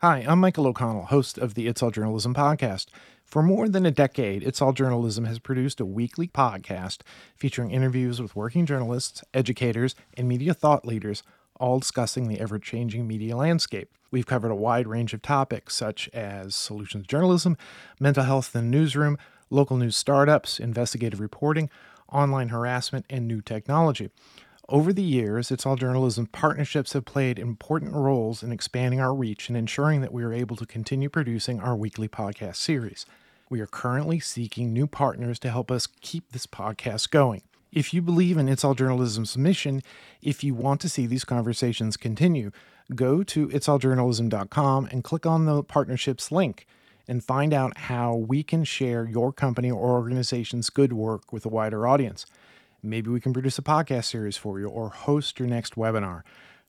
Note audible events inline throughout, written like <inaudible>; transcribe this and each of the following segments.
Hi, I'm Michael O'Connell, host of the It's All Journalism podcast. For more than a decade, It's All Journalism has produced a weekly podcast featuring interviews with working journalists, educators, and media thought leaders, all discussing the ever changing media landscape. We've covered a wide range of topics such as solutions journalism, mental health in the newsroom, local news startups, investigative reporting, online harassment, and new technology. Over the years, It's All Journalism partnerships have played important roles in expanding our reach and ensuring that we are able to continue producing our weekly podcast series. We are currently seeking new partners to help us keep this podcast going. If you believe in It's All Journalism's mission, if you want to see these conversations continue, go to itsalljournalism.com and click on the partnerships link and find out how we can share your company or organization's good work with a wider audience. Maybe we can produce a podcast series for you or host your next webinar.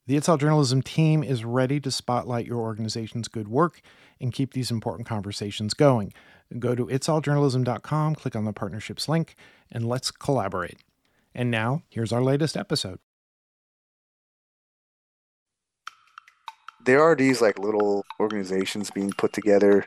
The It's All Journalism team is ready to spotlight your organization's good work and keep these important conversations going. Go to itsalljournalism.com, click on the partnerships link, and let's collaborate. And now, here's our latest episode. There are these like little organizations being put together,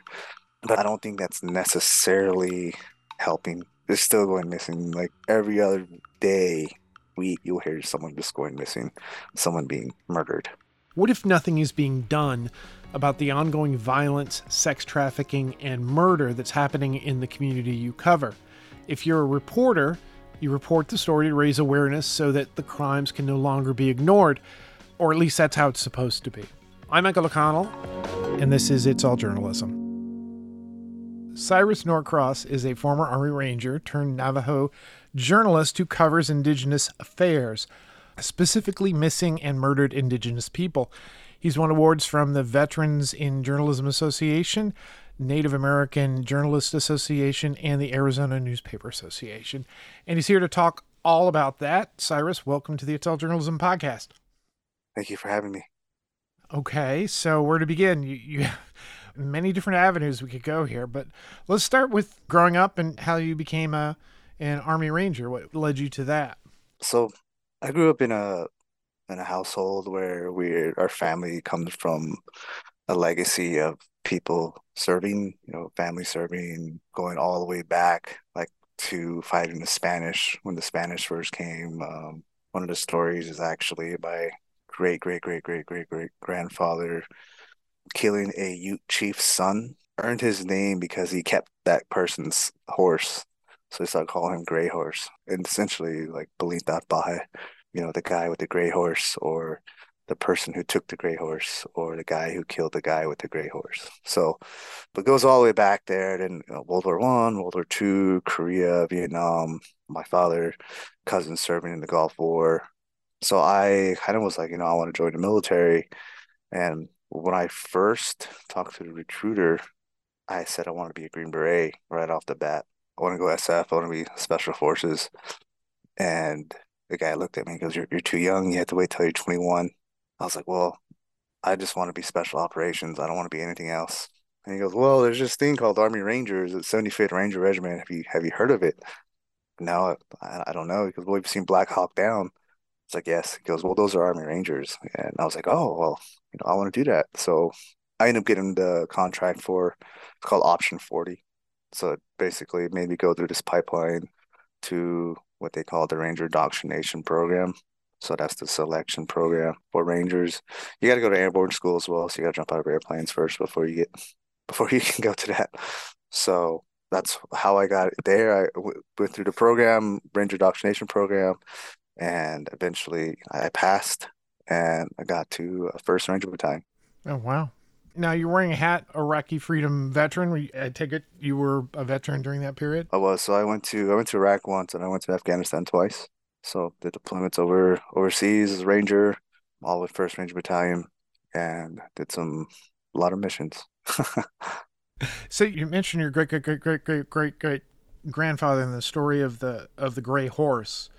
but I don't think that's necessarily helping they're still going missing. Like every other day, week, you'll hear someone just going missing, someone being murdered. What if nothing is being done about the ongoing violence, sex trafficking, and murder that's happening in the community you cover? If you're a reporter, you report the story to raise awareness so that the crimes can no longer be ignored, or at least that's how it's supposed to be. I'm Michael O'Connell, and this is It's All Journalism. Cyrus Norcross is a former Army Ranger turned Navajo journalist who covers Indigenous affairs, specifically missing and murdered Indigenous people. He's won awards from the Veterans in Journalism Association, Native American Journalist Association, and the Arizona Newspaper Association. And he's here to talk all about that. Cyrus, welcome to the All Journalism podcast. Thank you for having me. Okay, so where to begin? You, you many different avenues we could go here, but let's start with growing up and how you became a an Army Ranger. What led you to that? So, I grew up in a in a household where we our family comes from a legacy of people serving, you know, family serving, going all the way back, like to fighting the Spanish when the Spanish first came. Um, one of the stories is actually my great great great great great great grandfather killing a Ute chief's son earned his name because he kept that person's horse. So they started calling him Gray Horse. And essentially like that by, you know, the guy with the gray horse or the person who took the gray horse or the guy who killed the guy with the gray horse. So but goes all the way back there. Then you know, World War One, World War Two, Korea, Vietnam. My father, cousin serving in the Gulf War. So I kind of was like, you know, I want to join the military. And when I first talked to the recruiter, I said I want to be a Green Beret right off the bat. I want to go SF. I want to be Special Forces. And the guy looked at me and goes, you're, you're too young. You have to wait till you're 21. I was like, Well, I just want to be Special Operations. I don't want to be anything else. And he goes, Well, there's this thing called Army Rangers, it's 75th Ranger Regiment. Have you have you heard of it? No, I, I don't know. Because well, we've seen Black Hawk Down. It's like, yes. He goes, well, those are Army Rangers. And I was like, oh, well, you know, I want to do that. So I ended up getting the contract for, it's called Option 40. So it basically made me go through this pipeline to what they call the Ranger Indoctrination Program. So that's the selection program for Rangers. You got to go to airborne school as well. So you got to jump out of airplanes first before you get, <laughs> before you can go to that. So that's how I got there. I went through the program, Ranger Indoctrination Program, and eventually I passed and I got to a First Ranger Battalion. Oh wow! Now you're wearing a hat, Iraqi Freedom Veteran. I take it you were a veteran during that period. I was. So I went to I went to Iraq once, and I went to Afghanistan twice. So the deployments over overseas as a Ranger, all with First Ranger Battalion, and did some a lot of missions. <laughs> so you mentioned your great great great great great great great grandfather in the story of the of the gray horse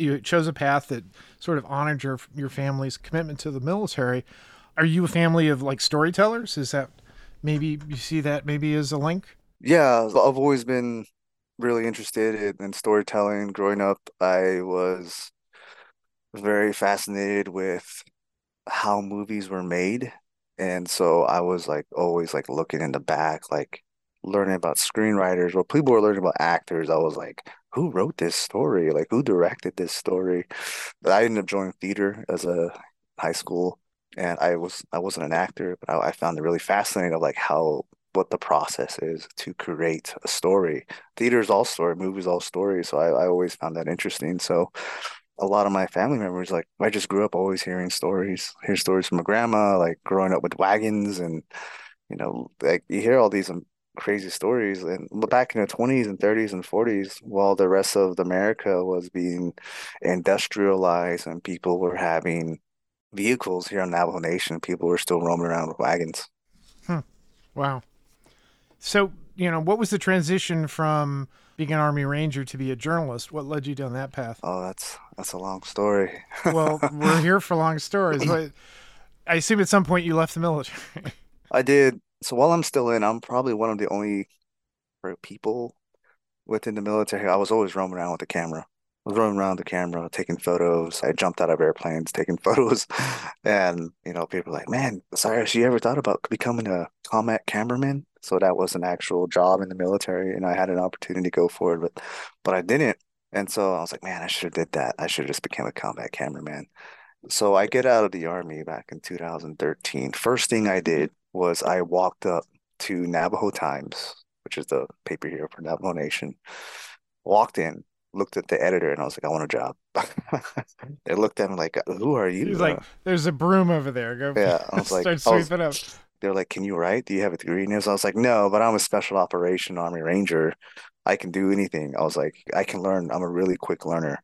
you chose a path that sort of honored your your family's commitment to the military. Are you a family of like storytellers? Is that maybe you see that maybe as a link? Yeah, I've always been really interested in, in storytelling. Growing up, I was very fascinated with how movies were made And so I was like always like looking in the back, like learning about screenwriters or people were learning about actors. I was like, who wrote this story? Like who directed this story? But I ended up joining theater as a high school and I was I wasn't an actor, but I, I found it really fascinating of like how what the process is to create a story. Theater is all story, movies all story. So I, I always found that interesting. So a lot of my family members, like I just grew up always hearing stories, hear stories from my grandma, like growing up with wagons and you know, like you hear all these crazy stories. And back in the 20s and 30s and 40s, while the rest of America was being industrialized and people were having vehicles here in Navajo Nation, people were still roaming around with wagons. Hmm. Wow. So, you know, what was the transition from being an Army Ranger to be a journalist? What led you down that path? Oh, that's that's a long story. <laughs> well, we're here for long stories. But I assume at some point you left the military. I did. So while I'm still in, I'm probably one of the only people within the military. I was always roaming around with a camera I was roaming around the camera, taking photos. I jumped out of airplanes, taking <laughs> photos. And, you know, people were like, man, Cyrus, you ever thought about becoming a combat cameraman? So that was an actual job in the military. And I had an opportunity to go for it, but, but I didn't. And so I was like, man, I should have did that. I should have just became a combat cameraman. So I get out of the army back in 2013. First thing I did was I walked up to Navajo Times, which is the paper here for Navajo Nation. Walked in, looked at the editor and I was like, I want a job. <laughs> they looked at me like, Who are you? He's like, There's a broom over there. Go yeah. I <laughs> was like, start sweeping up. They're like, Can you write? Do you have a degree in this? I was like, No, but I'm a special operation army ranger. I can do anything. I was like, I can learn. I'm a really quick learner.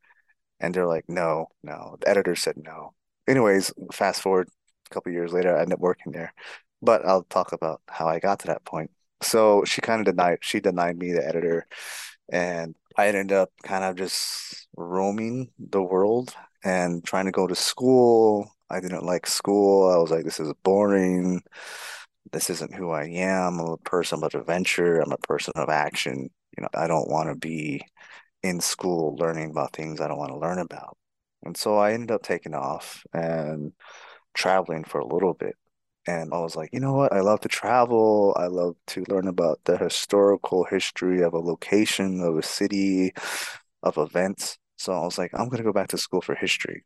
And they're like, No, no. The editor said no. Anyways, fast forward a couple years later, I ended up working there. But I'll talk about how I got to that point. So she kind of denied she denied me the editor and I ended up kind of just roaming the world and trying to go to school. I didn't like school. I was like, this is boring. This isn't who I am. I'm a person of adventure. I'm a person of action. You know, I don't want to be in school learning about things I don't want to learn about. And so I ended up taking off and traveling for a little bit. And I was like, you know what? I love to travel. I love to learn about the historical history of a location, of a city, of events. So I was like, I'm going to go back to school for history.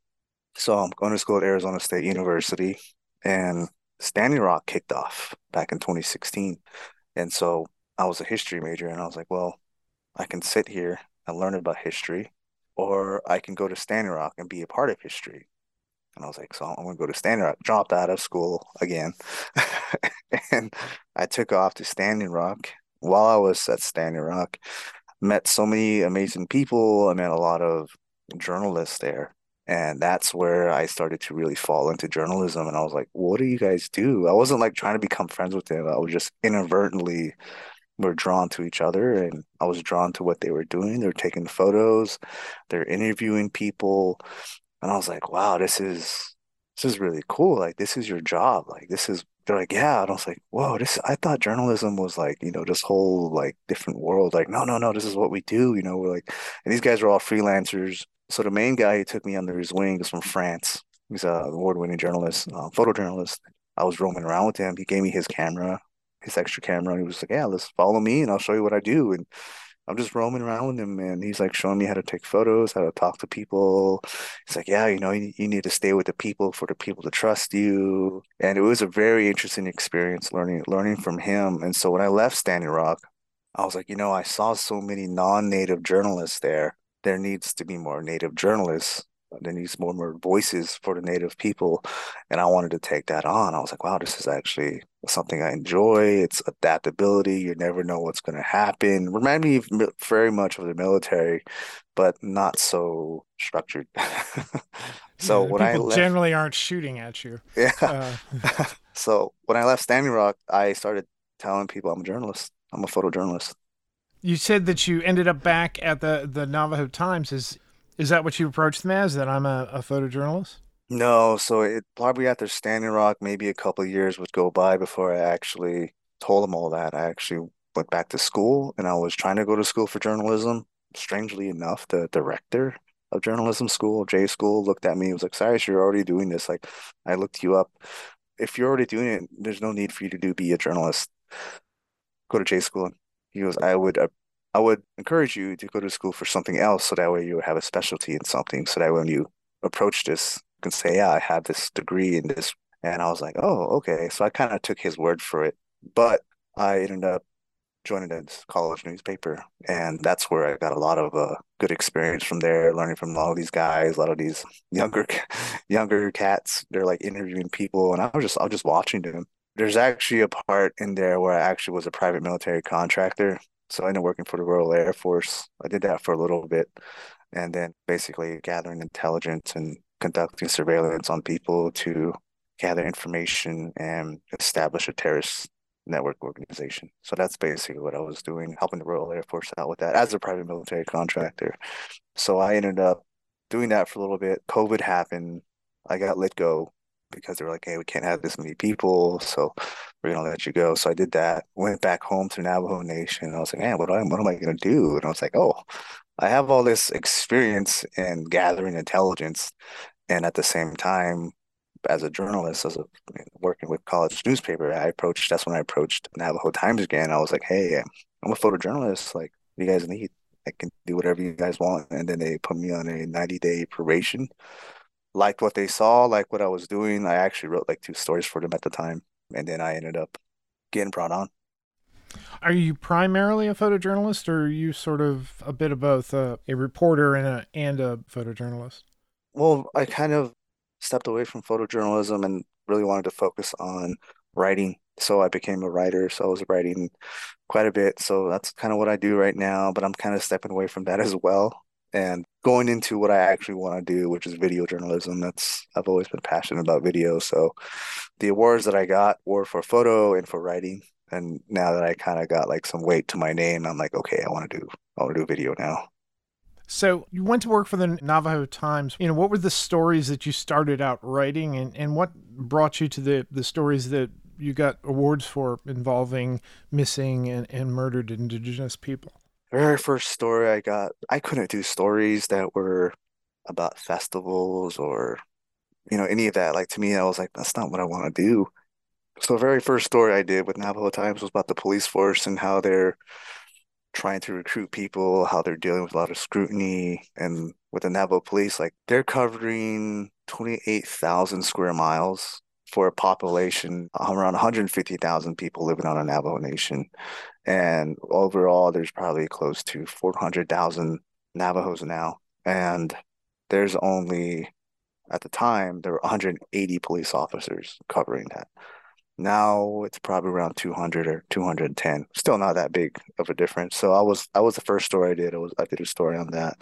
So I'm going to school at Arizona State University, and Standing Rock kicked off back in 2016. And so I was a history major, and I was like, well, I can sit here and learn about history, or I can go to Standing Rock and be a part of history. And I was like, so I'm gonna go to Standing Rock. Dropped out of school again, <laughs> and I took off to Standing Rock. While I was at Standing Rock, met so many amazing people. I met a lot of journalists there, and that's where I started to really fall into journalism. And I was like, what do you guys do? I wasn't like trying to become friends with them. I was just inadvertently were drawn to each other and I was drawn to what they were doing. They're taking photos, they're interviewing people, and I was like, wow, this is this is really cool. Like this is your job. Like this is they're like, yeah. And I was like, whoa, this I thought journalism was like, you know, this whole like different world. Like, no, no, no, this is what we do. You know, we're like, and these guys are all freelancers. So the main guy who took me under his wing is from France. He's a award-winning journalist, uh, photojournalist. I was roaming around with him. He gave me his camera, his extra camera. And he was like, yeah, let's follow me and I'll show you what I do. And I'm just roaming around with him and he's like showing me how to take photos, how to talk to people. He's like, yeah, you know, you, you need to stay with the people for the people to trust you. And it was a very interesting experience learning learning from him. And so when I left Standing Rock, I was like, you know, I saw so many non-native journalists there. There needs to be more native journalists there needs more and more voices for the native people and i wanted to take that on. I was like wow this is actually something i enjoy. It's adaptability. You never know what's going to happen. Remind me very much of the military but not so structured. <laughs> So yeah, when i left, generally aren't shooting at you. <laughs> Yeah. Uh. <laughs> so when i left standing rock i started telling people i'm a journalist. I'm a photojournalist. You said that you ended up back at the the navajo times is is that what you approached them as? That I'm a, a photojournalist? No, so it probably after Standing Rock, maybe a couple years would go by before I actually told them all that. I actually went back to school and I was trying to go to school for journalism. Strangely enough, the director of journalism school, J school, looked at me and was like, Cyrus, you're already doing this. Like, I looked you up. if you're already doing it, there's no need for you to do be a journalist. Go to J school. He goes, I would I would encourage you to go to school for something else so that way you have a specialty in something. So that when you approach this, you can say, Yeah, I have this degree in this. And I was like, Oh, okay. So I kind of took his word for it. But I ended up joining a college newspaper, and that's where I got a lot of uh, good experience from there, learning from a lot of these guys, a lot of these younger <laughs> younger cats. They're like interviewing people, and I was just I was just watching them. There's actually a part in there where I actually was a private military contractor, so I ended up working for the Royal Air Force. I did that for a little bit, and then basically gathering intelligence and conducting surveillance on people to gather information and establish a terrorist network organization. So that's basically what I was doing, helping the Royal Air Force out with that as a private military contractor. So I ended up doing that for a little bit. COVID happened. I got let go because they were like, hey, we can't have this many people. So we're to let you go. So I did that, went back home to Navajo Nation. I was like, man, what, am, what am I to do? And I was like, oh, I have all this experience in gathering intelligence. And at the same time, as a journalist, as a working with college newspaper, I approached. That's when I approached Navajo Times again. I was like, "Hey, I'm a photojournalist. Like, you guys need? I can do whatever you guys want." And then they put me on a 90 day probation. Liked what they saw, like what I was doing. I actually wrote like two stories for them at the time, and then I ended up getting brought on. Are you primarily a photojournalist, or are you sort of a bit of both, uh, a reporter and a and a photojournalist? Well, I kind of stepped away from photojournalism and really wanted to focus on writing. So I became a writer. So I was writing quite a bit. So that's kind of what I do right now, but I'm kind of stepping away from that as well and going into what I actually want to do, which is video journalism. That's I've always been passionate about video. So the awards that I got were for photo and for writing. And now that I kind of got like some weight to my name, I'm like, okay, I want to do I want to do video now. So you went to work for the Navajo Times. You know, what were the stories that you started out writing and, and what brought you to the, the stories that you got awards for involving missing and, and murdered indigenous people? Very first story I got, I couldn't do stories that were about festivals or, you know, any of that. Like to me, I was like, that's not what I want to do. So the very first story I did with Navajo Times was about the police force and how they're trying to recruit people, how they're dealing with a lot of scrutiny. And with the Navajo police, like they're covering 28,000 square miles for a population around 150,000 people living on a Navajo Nation. And overall, there's probably close to 400,000 Navajos now. And there's only, at the time, there were 180 police officers covering that. Now it's probably around 200 or 210. Still not that big of a difference. So I was I was the first story I did. I was I did a story on that.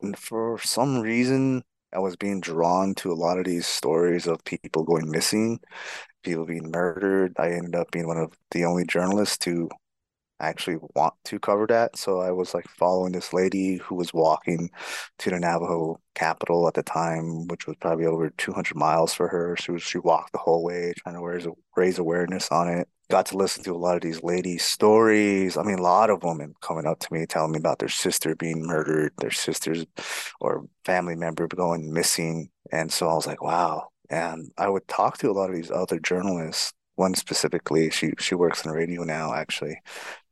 And for some reason, I was being drawn to a lot of these stories of people going missing, people being murdered. I ended up being one of the only journalists to actually want to cover that. So I was like following this lady who was walking to the Navajo capital at the time, which was probably over 200 miles for her. So she walked the whole way trying to raise, raise awareness on it. Got to listen to a lot of these ladies' stories. I mean, a lot of women coming up to me telling me about their sister being murdered, their sisters or family member going missing. And so I was like, wow. And I would talk to a lot of these other journalists one specifically she she works in radio now actually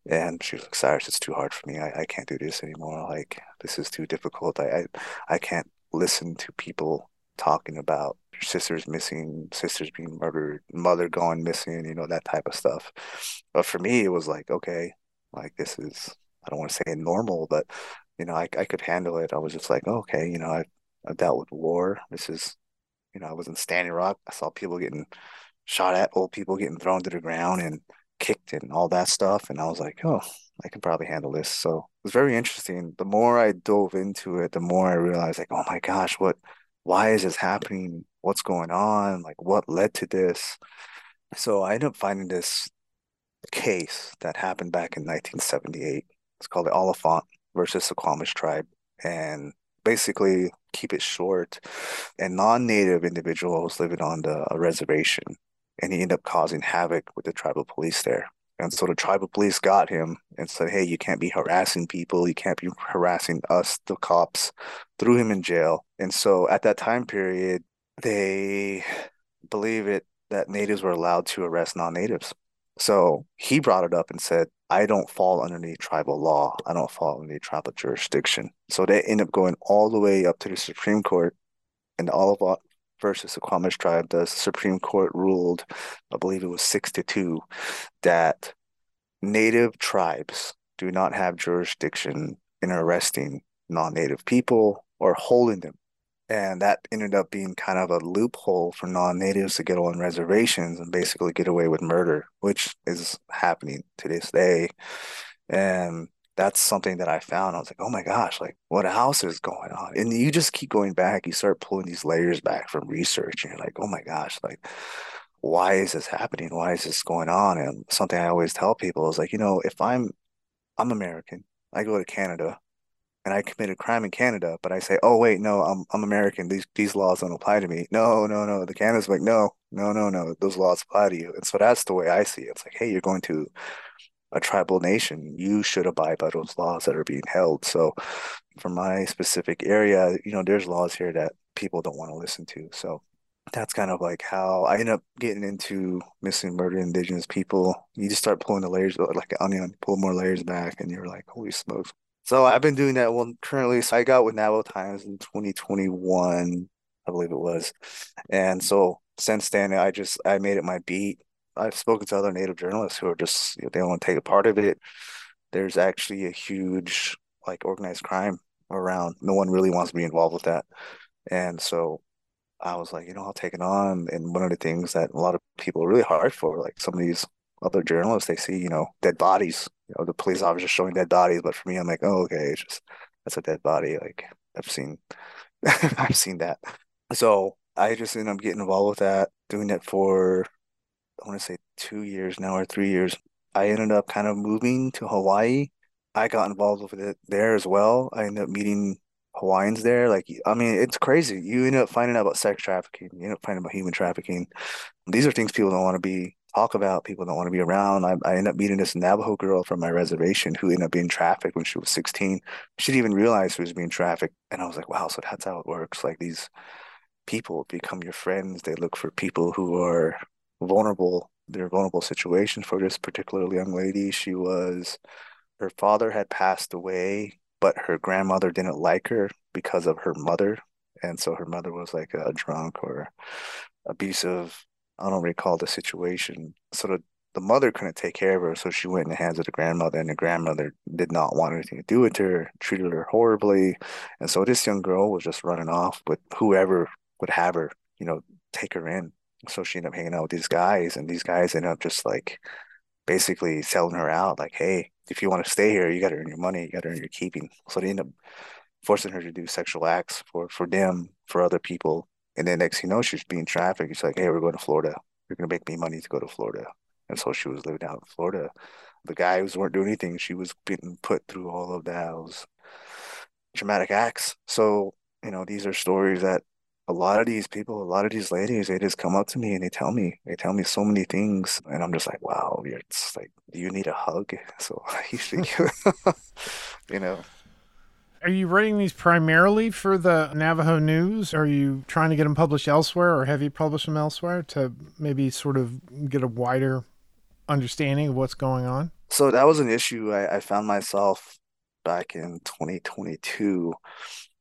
and she was like, Cyrus, it's too hard for me. I, I can't do this anymore. Like, this is too difficult. I, I, I can't listen to people talking about sisters missing, sisters being murdered, mother going missing, you know, that type of stuff. But for me, it was like, okay, like this is, I don't want to say normal, but, you know, I, I could handle it. I was just like, okay, you know, I, I've dealt with war. This is, you know, I was in Standing Rock. I saw people getting shot at, old people getting thrown to the ground and, kicked and all that stuff. And I was like, oh, I can probably handle this. So it was very interesting. The more I dove into it, the more I realized, like, oh my gosh, what, why is this happening? What's going on? Like, what led to this? So I ended up finding this case that happened back in 1978. It's called the Oliphant versus Suquamish tribe. And basically, keep it short, a non-native individual was living on the reservation and he ended up causing havoc with the tribal police there. And so the tribal police got him and said, Hey, you can't be harassing people. You can't be harassing us, the cops, threw him in jail. And so at that time period, they believe it, that natives were allowed to arrest non-natives. So he brought it up and said, I don't fall underneath tribal law. I don't fall underneath tribal jurisdiction. So they end up going all the way up to the Supreme Court and Oliphant versus the Suquamish tribe. The Supreme Court ruled, I believe it was six to two, that native tribes do not have jurisdiction in arresting non-native people or holding them and that ended up being kind of a loophole for non-natives to get on reservations and basically get away with murder, which is happening to this day. And that's something that I found. I was like, oh my gosh, like what else is going on? And you just keep going back, you start pulling these layers back from research, and you're like, oh my gosh, like why is this happening? Why is this going on? And something I always tell people is like, you know, if I'm I'm American, I go to Canada, and I committed crime in Canada, but I say, oh wait, no, I'm I'm American. These these laws don't apply to me. No, no, no. The Canada's like, no, no, no, no. Those laws apply to you. And so that's the way I see it. It's like, hey, you're going to a tribal nation. You should abide by those laws that are being held. So for my specific area, you know, there's laws here that people don't want to listen to. So that's kind of like how I end up getting into missing murdered indigenous people. You just start pulling the layers like an onion, pull more layers back, and you're like, holy smokes, so I've been doing that one currently. So I got with Navajo Times in 2021, I believe it was. And so since then, I just I made it my beat. I've spoken to other Native journalists who are just they don't want to take a part of it. There's actually a huge like organized crime around. No one really wants to be involved with that. And so I was like, you know, I'll take it on. And one of the things that a lot of people are really hard for, like some of these other journalists, they see, you know, dead bodies you know, the police officer showing dead bodies. But for me, I'm like, oh, okay, it's just that's a dead body. Like I've seen, <laughs> I've seen that. So I just ended up getting involved with that, doing it for I want to say two years now or three years. I ended up kind of moving to Hawaii. I got involved with it there as well. I ended up meeting Hawaiians there. Like, I mean, it's crazy. You end up finding out about sex trafficking. You end up finding out about human trafficking. These are things people don't want to be talk about, people don't want to be around. I, I end up meeting this Navajo girl from my reservation who ended up being trafficked when she was 16. She didn't even realize she was being trafficked. And I was like, wow, so that's how it works. Like these people become your friends. They look for people who are vulnerable. They're vulnerable situations for this particular young lady. She was, her father had passed away, but her grandmother didn't like her because of her mother. And so her mother was like a drunk or abusive I don't recall the situation. So the, the mother couldn't take care of her, so she went in the hands of the grandmother, and the grandmother did not want anything to do with her, treated her horribly. And so this young girl was just running off with whoever would have her, you know, take her in. So she ended up hanging out with these guys, and these guys ended up just like basically selling her out, like, hey, if you want to stay here, you got to earn your money, you got to earn your keeping. So they end up forcing her to do sexual acts for for them, for other people, and then next thing you know, she's being trafficked. She's like, hey, we're going to Florida. You're going to make me money to go to Florida. And so she was living out in Florida. The guys weren't doing anything. She was getting put through all of uh, those traumatic acts. So, you know, these are stories that a lot of these people, a lot of these ladies, they just come up to me and they tell me, they tell me so many things. And I'm just like, wow, it's like, do you need a hug? <laughs> So <laughs> I usually, <laughs> you know, are you writing these primarily for the Navajo News? Are you trying to get them published elsewhere, or have you published them elsewhere to maybe sort of get a wider understanding of what's going on? So that was an issue I, I found myself back in 2022.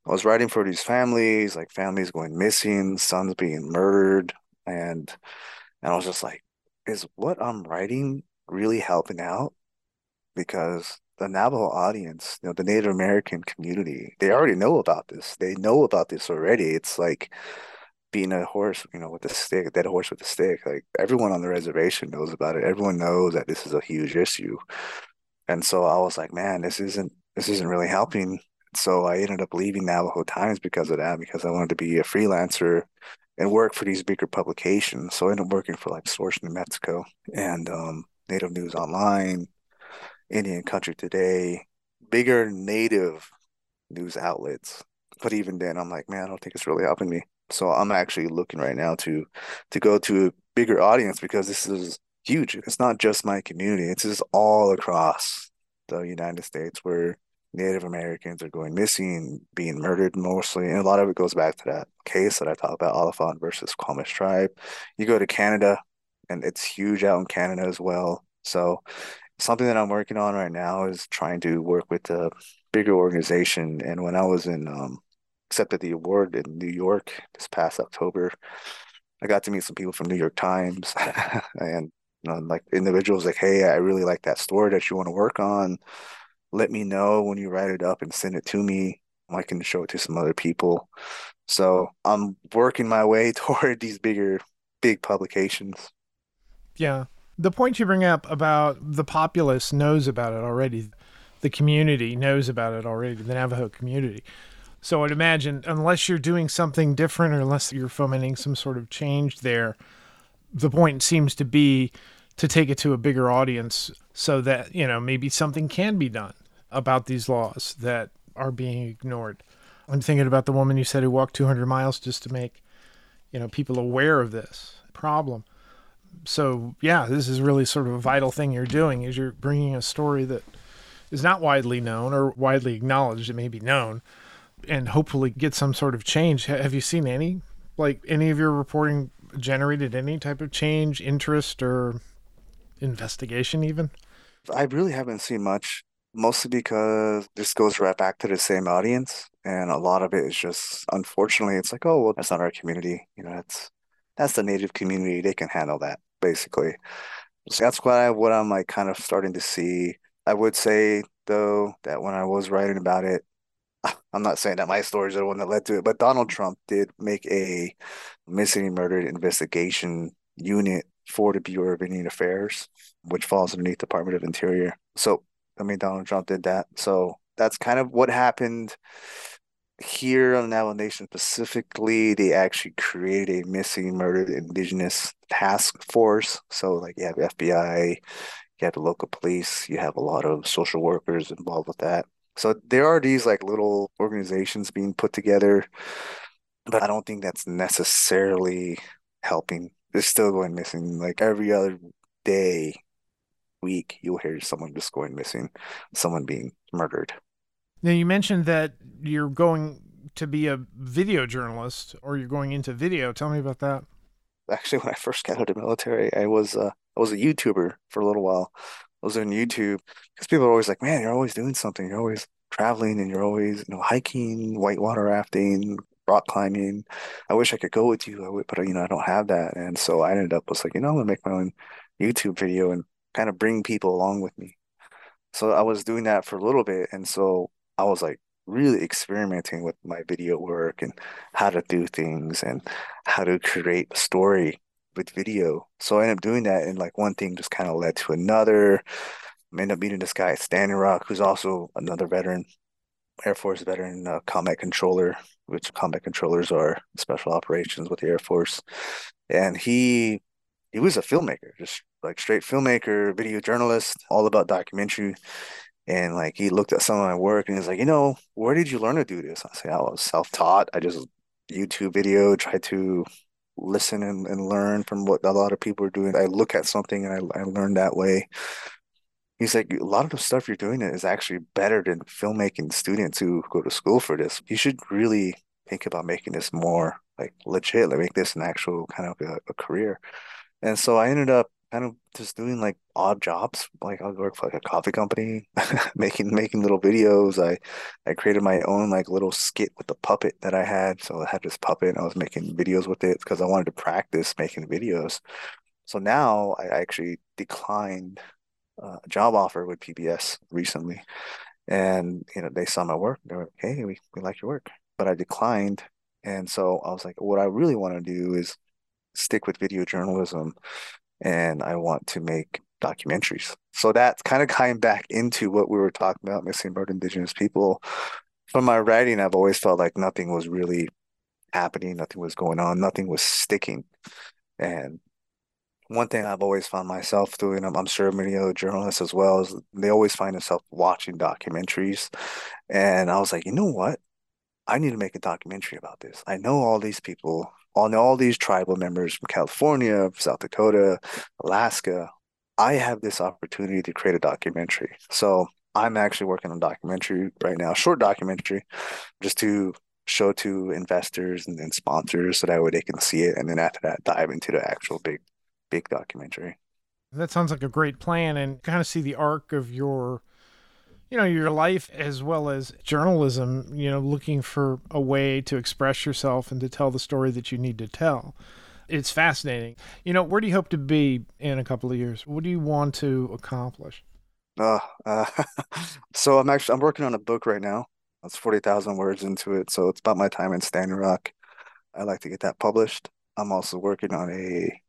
I was writing for these families, like families going missing, sons being murdered, and and I was just like, is what I'm writing really helping out? Because the Navajo audience, you know, the Native American community, they already know about this. They know about this already. It's like being a horse, you know, with a stick, a dead horse with a stick. Like everyone on the reservation knows about it. Everyone knows that this is a huge issue. And so I was like, man, this isn't this isn't really helping. So I ended up leaving Navajo Times because of that, because I wanted to be a freelancer and work for these bigger publications. So I ended up working for like Source New Mexico and um, Native News Online, Indian Country Today, bigger native news outlets. But even then, I'm like, man, I don't think it's really helping me. So I'm actually looking right now to to go to a bigger audience because this is huge. It's not just my community; it's just all across the United States where Native Americans are going missing, being murdered mostly. And a lot of it goes back to that case that I talked about, Oliphant versus Suquamish tribe. You go to Canada, and it's huge out in Canada as well. So something that I'm working on right now is trying to work with a bigger organization. And when I was in um, accepted the award in New York this past October, I got to meet some people from New York Times <laughs> and you know, like individuals like, hey, I really like that story that you want to work on. Let me know when you write it up and send it to me. I can show it to some other people. So I'm working my way <laughs> toward these bigger, big publications. Yeah. The point you bring up about the populace knows about it already. The community knows about it already, the Navajo community. So I'd imagine, unless you're doing something different or unless you're fomenting some sort of change there, the point seems to be to take it to a bigger audience so that, you know, maybe something can be done about these laws that are being ignored. I'm thinking about the woman you said who walked 200 miles just to make, you know, people aware of this problem. So, yeah, this is really sort of a vital thing you're doing is you're bringing a story that is not widely known or widely acknowledged. It may be known, and hopefully get some sort of change. Have you seen any, like any of your reporting generated any type of change, interest, or investigation even? I really haven't seen much, mostly because this goes right back to the same audience. And a lot of it is just, unfortunately, it's like, oh, well, that's not our community. You know, that's that's the native community. They can handle that, basically. So that's what I what I'm like kind of starting to see. I would say though that when I was writing about it, <laughs> I'm not saying that my stories are the one that led to it, but Donald Trump did make a missing and murdered investigation unit for the Bureau of Indian Affairs, which falls underneath the Department of Interior. So, I mean, Donald Trump did that. So that's kind of what happened here on Navajo Nation specifically. They actually created a missing, murdered indigenous task force. So, like, you have FBI, you have the local police, you have a lot of social workers involved with that. So there are these like little organizations being put together, but I don't think that's necessarily helping. It's still going missing. Like every other day, week, you'll hear someone just going missing, someone being murdered. Now you mentioned that you're going to be a video journalist or you're going into video. Tell me about that. Actually, when I first got out of the military, I was uh, I was a YouTuber for a little while I was on YouTube because people are always like, man, you're always doing something. You're always traveling and you're always, you know, hiking, whitewater rafting, rock climbing. I wish I could go with you. I would, but you know, I don't have that. And so I ended up was like, you know, I'm gonna make my own YouTube video and kind of bring people along with me. So I was doing that for a little bit. And so I was like really experimenting with my video work and how to do things and how to create a story with video. So I ended up doing that, and like one thing just kind of led to another. I ended up meeting this guy at Standing Rock, who's also another veteran, Air Force veteran, uh, combat controller, which combat controllers are special operations with the Air Force, and he he was a filmmaker, just like straight filmmaker, video journalist, all about documentary. And like he looked at some of my work and he's like, you know, where did you learn to do this? I say, I was self-taught. I just YouTube video, tried to listen and, and learn from what a lot of people are doing. I look at something and I, I learn that way. He's like, a lot of the stuff you're doing is actually better than filmmaking students who go to school for this. You should really think about making this more like legit, like make this an actual kind of a, a career. And so I ended up kind of just doing like odd jobs. Like I'll work for like a coffee company, <laughs> making making little videos. I I created my own like little skit with the puppet that I had. So I had this puppet and I was making videos with it because I wanted to practice making videos. So now I actually declined uh, a job offer with PBS recently. And you know, they saw my work. They were like, hey, we, we like your work. But I declined. And so I was like, what I really want to do is stick with video journalism and I want to make documentaries. So that's kind of coming back into what we were talking about, missing about Indigenous people. From my writing, I've always felt like nothing was really happening, nothing was going on, nothing was sticking. And one thing I've always found myself doing, I'm, I'm sure many other journalists as well, is they always find themselves watching documentaries. And I was like, you know what? I need to make a documentary about this. I know all these people on all these tribal members from California, South Dakota, Alaska, I have this opportunity to create a documentary. So I'm actually working on a documentary right now, short documentary, just to show to investors and, and sponsors so that way they can see it. And then after that, dive into the actual big, big documentary. That sounds like a great plan and kind of see the arc of your you know your life as well as journalism you know looking for a way to express yourself and to tell the story that you need to tell. It's fascinating. You know where do you hope to be in a couple of years? What do you want to accomplish? Uh, uh <laughs> so i'm actually i'm working on a book right now. That's 40,000 words into it so it's about my time in standing rock. I'd like to get that published. I'm also working on a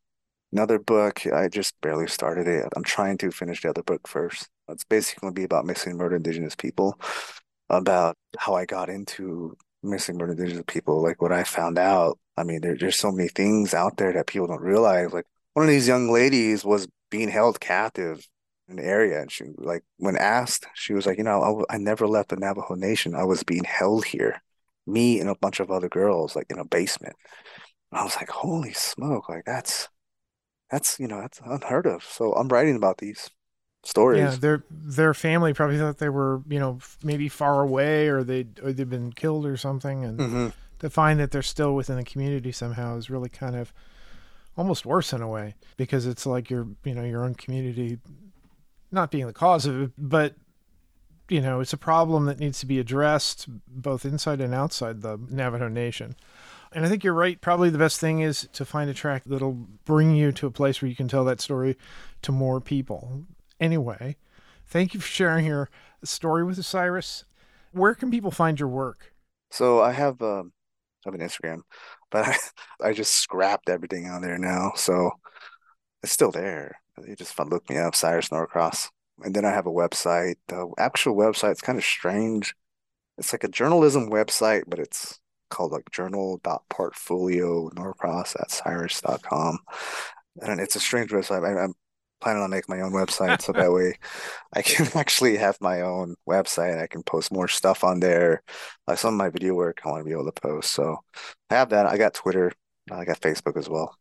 another book. I just barely started it. I'm trying to finish the other book first it's basically going to be about missing murdered indigenous people, about how I got into missing murdered indigenous people, like what I found out. I mean, there, there's so many things out there that people don't realize. Like one of these young ladies was being held captive in the area, and she like when asked, she was like, you know, I, I never left the Navajo Nation. I was being held here, me and a bunch of other girls, like in a basement. And I was like, holy smoke, like that's that's you know that's unheard of. So I'm writing about these stories. Yeah, their their family probably thought they were, you know, maybe far away or they or they'd been killed or something, and mm-hmm. to find that they're still within the community somehow is really kind of almost worse in a way because it's like your you know your own community not being the cause of it, but you know it's a problem that needs to be addressed both inside and outside the Navajo Nation. And I think you're right. Probably the best thing is to find a track that'll bring you to a place where you can tell that story to more people Anyway, thank you for sharing your story with us, Cyrus. Where can people find your work? So I have um, I have an Instagram, but <laughs> I, I just scrapped everything on there now. So it's still there. You just look me up, Cyrus Norcross. And then I have a website. The actual website's kind of strange. It's like a journalism website, but it's called like journal.portfolio norcross at cyrus.com. And it's a strange website. I, am planning on making my own website so that way I can <laughs> actually have my own website. I can post more stuff on there. Like some of my video work I want to be able to post. So I have that. I got Twitter. I got Facebook as well.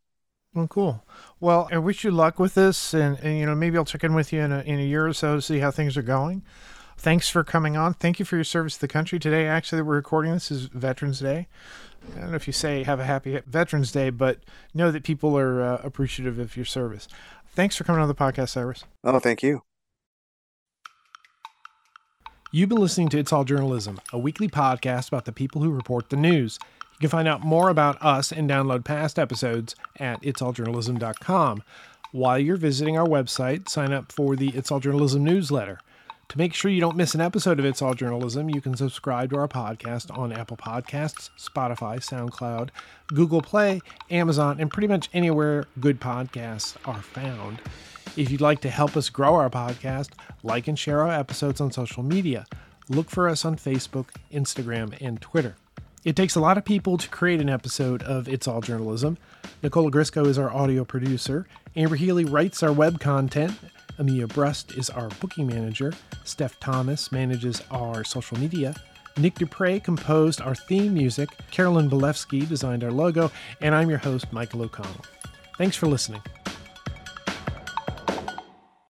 Well, cool. Well, I wish you luck with this, and, and you know maybe I'll check in with you in a in a year or so to see how things are going. Thanks for coming on. Thank you for your service to the country today. Actually, we're recording this is Veterans Day. I don't know if you say have a happy Veterans Day, but know that people are uh, appreciative of your service. Thanks for coming on the podcast, Cyrus. Oh, thank you. You've been listening to It's All Journalism, a weekly podcast about the people who report the news. You can find out more about us and download past episodes at itsalljournalism.com. While you're visiting our website, sign up for the It's All Journalism newsletter. To make sure you don't miss an episode of It's All Journalism, you can subscribe to our podcast on Apple Podcasts, Spotify, SoundCloud, Google Play, Amazon, and pretty much anywhere good podcasts are found. If you'd like to help us grow our podcast, like and share our episodes on social media. Look for us on Facebook, Instagram, and Twitter. It takes a lot of people to create an episode of It's All Journalism. Nicola Grisco is our audio producer. Amber Healy writes our web content. Amelia Brust is our booking manager. Steph Thomas manages our social media. Nick Dupre composed our theme music. Carolyn Belevsky designed our logo. And I'm your host, Michael O'Connell. Thanks for listening.